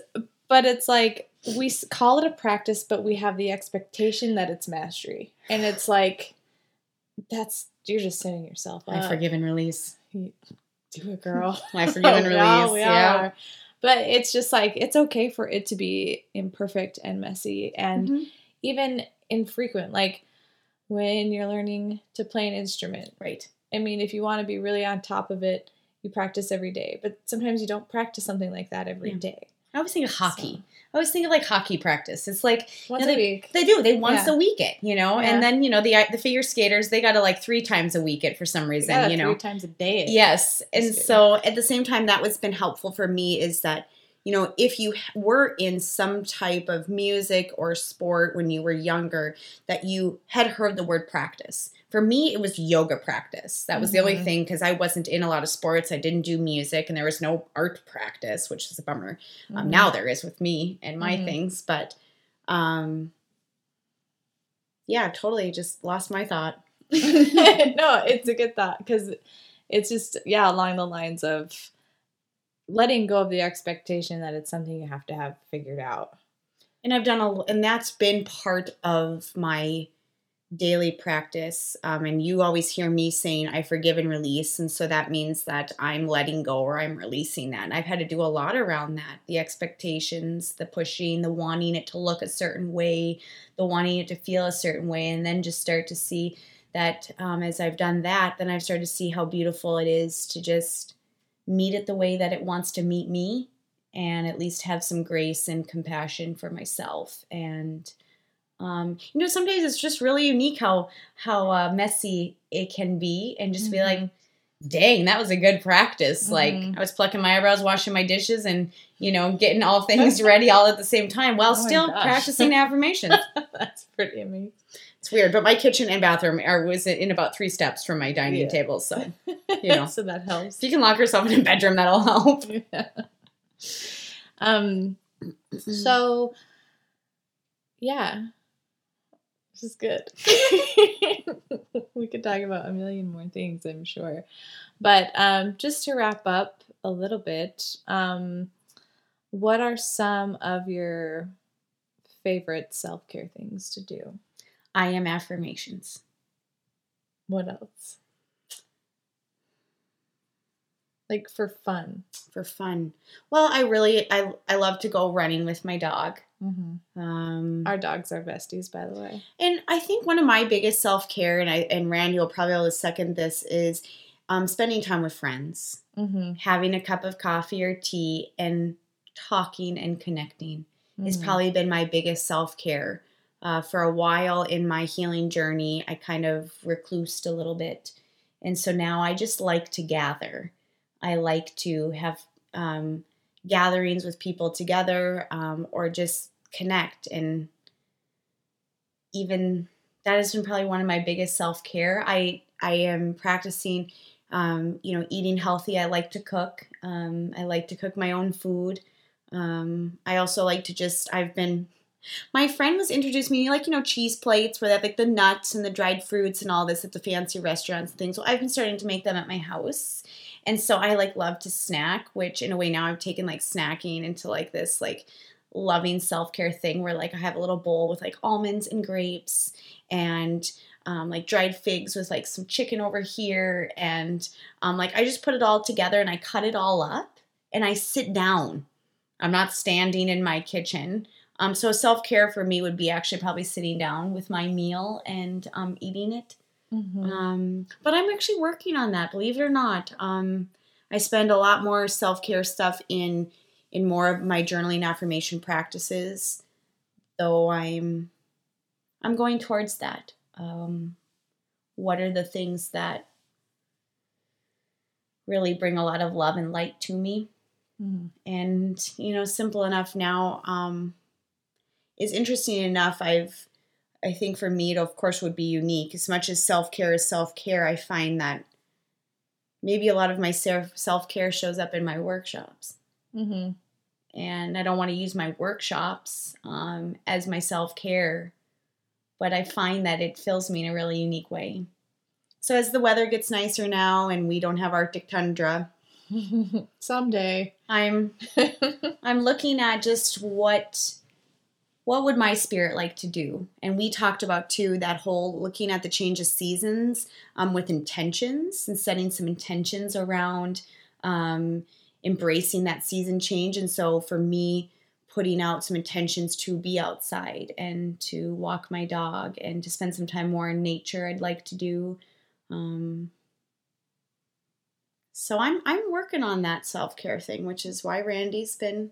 But it's like we call it a practice, but we have the expectation that it's mastery, and it's like that's you're just setting yourself up. I forgive and release. Do it, girl. I forgive and release. all- we yeah. are. But it's just like it's okay for it to be imperfect and messy and Mhm. even infrequent. Like when you're learning to play an instrument. Right. I mean, if you want to be really on top of it, you practice every day. But sometimes you don't practice something like that every Yeah. day. I always think of hockey. I always think of like hockey practice. It's like Once Yeah, a week. they do. They once Yeah. a week it, you know, Yeah. and then you know the the figure skaters they got to like three times a week it for some reason, you know. three times a day. Yes. And so at the same time, that what's been helpful for me is that, you know, if you were in some type of music or sport when you were younger, that you had heard the word practice. For me, it was yoga practice. That was the only Mhm. thing because I wasn't in a lot of sports. I didn't do music and there was no art practice, which is a bummer. Um, Mhm. now there is with me and my Mhm. things. But um, yeah, totally just lost my thought. no, it's a good thought because it's just yeah along the lines of letting go of the expectation that it's something you have to have figured out. and I've done a, and that's been part of my daily practice. Um, and you always hear me saying, I forgive and release. And so that means that I'm letting go or I'm releasing that. And I've had to do a lot around that the expectations, the pushing, the wanting it to look a certain way, the wanting it to feel a certain way. And then just start to see that um, as I've done that, then I've started to see how beautiful it is to just meet it the way that it wants to meet me and at least have some grace and compassion for myself and um, you know some days it's just really unique how how uh, messy it can be and just be like Mhm. dang that was a good practice like Mhm. i was plucking my eyebrows washing my dishes and you know getting all things ready all at the same time while Oh still practicing affirmations That's pretty amazing. It's weird but my kitchen and bathroom are was in about three steps from my dining Yeah. table so You know. so that helps. if you can lock yourself in a bedroom that'll help Yeah. Um. So, yeah, this is good. we could talk about a million more things, I'm sure. But um, just to wrap up a little bit, um, what are some of your favorite self care things to do? I am affirmations What else? Like for fun. for fun. Well, I really I I love to go running with my dog. Mm-hmm. Um, Our dogs are besties, by the way. and I think one of my biggest self care, and I and Randi will probably to second this, is um, spending time with friends, Mm-hmm. having a cup of coffee or tea, and talking and connecting. It's Mhm. probably been my biggest self care. Uh, for a while in my healing journey, I kind of reclused a little bit. And so now I just like to gather. I like to have um, gatherings with people together um, or just connect. And even that has been probably one of my biggest self care. I, I am practicing, um, you know, eating healthy. I like to cook. Um, I like to cook my own food. Um, I also like to just, I've been, my friend was introducing me, like, you know, cheese plates where they have like the nuts and the dried fruits and all this at the fancy restaurants and things. So I've been starting to make them at my house. And so I like love to snack, which in a way now I've taken like snacking into like this like loving self care thing where like I have a little bowl with like almonds and grapes and um, like dried figs with like some chicken over here. And um, like I just put it all together and I cut it all up and I sit down. I'm not standing in my kitchen. Um, so self care for me would be actually probably sitting down with my meal and um, eating it. Mhm. Um, but I'm actually working on that, believe it or not. Um, I spend a lot more self care stuff in in more of my journaling affirmation practices, though I'm I'm going towards that. Um, what are the things that really bring a lot of love and light to me? Mhm. and you know simple enough now um is interesting enough i've i think for me it of course would be unique as much as self-care is self-care i find that maybe a lot of my self- self-care shows up in my workshops Mhm. and i don't want to use my workshops um, as my self-care but I find that it fills me in a really unique way. So as the weather gets nicer now and we don't have Arctic tundra, someday I'm I'm looking at just what what would my spirit like to do? And we talked about too that whole looking at the change of seasons um, with intentions and setting some intentions around um, embracing that season change. And so for me, putting out some intentions to be outside and to walk my dog and to spend some time more in nature, I'd like to do. Um, so I'm I'm working on that self care thing, which is why Randi's been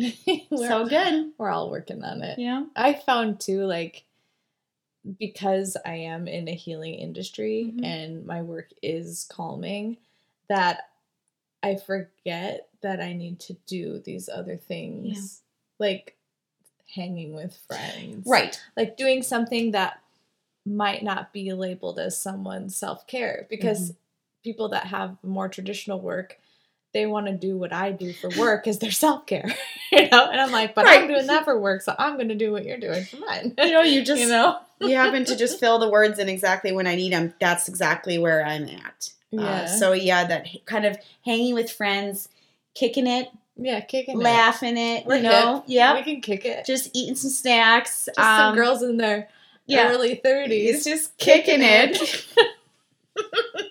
so good. We're all working on it. Yeah. I found too, like, because I am in a healing industry Mhm. and my work is calming, that I forget that I need to do these other things, like hanging with friends. Right. Like doing something that might not be labeled as someone's self care because people that have more traditional work. They want to do what I do for work as their self care, you know. And I'm like, but I'm doing that for work, so I'm going to do what you're doing for mine. You know, you just you know, you happen to just fill the words in exactly when I need them. That's exactly where I'm at. Uh, so yeah, that kind of hanging with friends, kicking it, yeah, kicking it. laughing it, We're you know, yeah, we can kick it. just eating some snacks. Just some um, girls in their yeah, early thirties, It's just kicking it.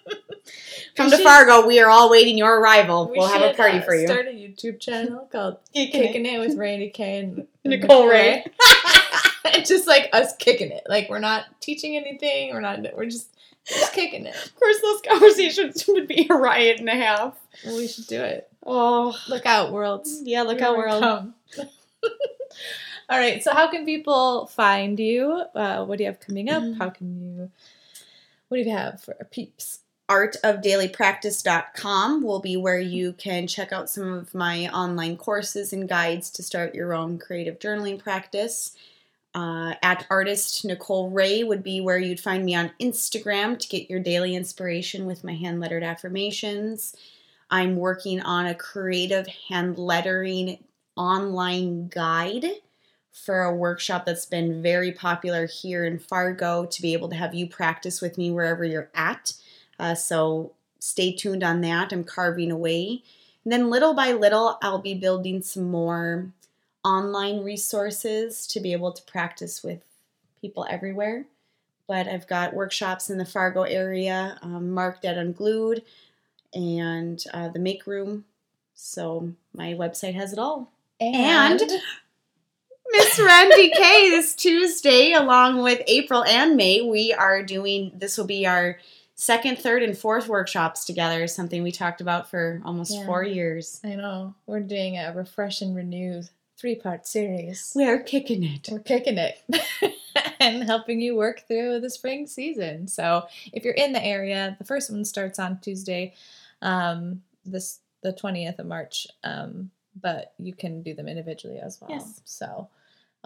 Come to Fargo. We are all waiting your arrival. We will have a party uh, for you. We start a YouTube channel called Kicking "Kicking It with Randi Kay and Nicole Ray. it's just like us kicking it. Like we're not teaching anything. We're not. We're just just kicking it. Of course, those conversations would be a riot and a half. Well, we should do it. Oh, Look out, worlds. yeah. Look Here we we're all. right. So, how can people find you? Uh, what do you have coming up? Mm. How can you? What do you have for peeps? artofdailypractice.com will be where you can check out some of my online courses and guides to start your own creative journaling practice. Uh, at artist Nicole Ray would be where you'd find me on Instagram to get your daily inspiration with my hand lettered affirmations. I'm working on a creative hand lettering online guide for a workshop that's been very popular here in Fargo to be able to have you practice with me wherever you're at. Uh, so stay tuned on that. I'm carving away. And then little by little, I'll be building some more online resources to be able to practice with people everywhere. But I've got workshops in the Fargo area, um, marked at Unglued, and uh, the Make Room. So my website has it all. And- Miss Randi Kay this Tuesday, along with April and May, we are doing this will be our second, third, and fourth workshops together, is something we talked about for almost Yeah. four years. I know we're doing a refresh and renew three part series. We are kicking it. We're kicking it and helping you work through the spring season. So if you're in the area, the first one starts on Tuesday, um, this the twentieth of March. Um, but you can do them individually as well. Yes. So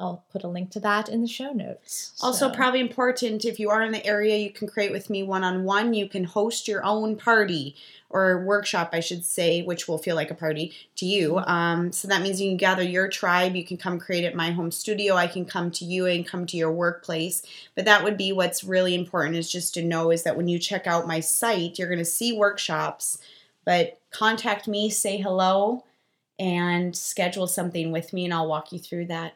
I'll put a link to that in the show notes. Also, So- probably important if you are in the area, you can create with me one on one. You can host your own party or workshop, I should say, which will feel like a party to you. Um, so that means you can gather your tribe. You can come create at my home studio. I can come to you and come to your workplace. But that would be what's really important is just to know is that when you check out my site, you're going to see workshops. But contact me, say hello, and schedule something with me, and I'll walk you through that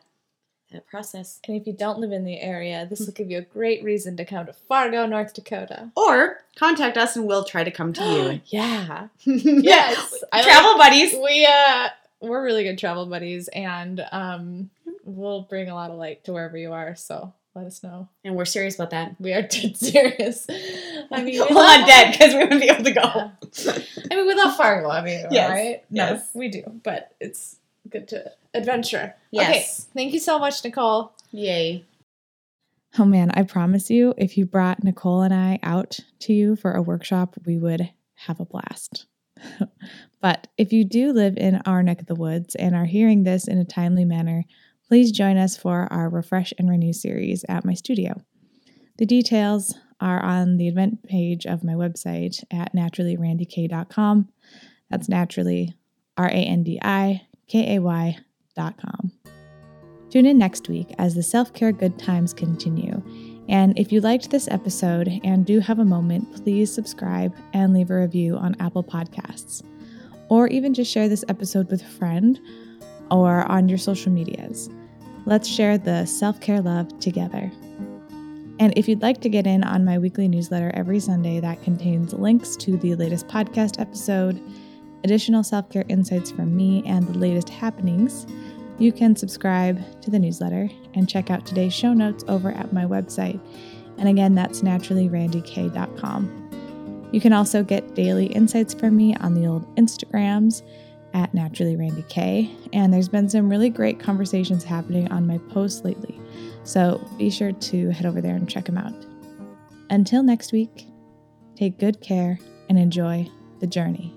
that process. And if you don't live in the area, this will give you a great reason to come to Fargo, North Dakota. Or contact us and we'll try to come to you. yeah. yes. I like- Travel buddies. we uh we're really good travel buddies and um we'll bring a lot of light to wherever you are so let us know And we're serious about that. we are dead serious i mean we well, love- not dead because we wouldn't be able to go. Yeah. i mean we love fargo i mean Yes, right No, yes. we do but it's good to adventure Yes. okay thank you so much nicole Yay. oh man i promise you if you brought nicole and i out to you for a workshop we would have a blast but if you do live in our neck of the woods and are hearing this in a timely manner, please join us for our Refresh and Renew series at my studio. The details are on the event page of my website at naturallyrandikay.com. That's naturally, R A N D I K A Y.com. Tune in next week as the self care good times continue. And if you liked this episode and do have a moment, please subscribe and leave a review on Apple Podcasts. Or even just share this episode with a friend or on your social medias. Let's share the self care love together. And if you'd like to get in on my weekly newsletter every Sunday that contains links to the latest podcast episode, additional self care insights from me, and the latest happenings, you can subscribe to the newsletter and check out today's show notes over at my website. And again, that's naturallyrandikay.com. You can also get daily insights from me on the old Instagrams at naturallyrandikay. And there's been some really great conversations happening on my posts lately. So be sure to head over there and check them out. Until next week, take good care and enjoy the journey.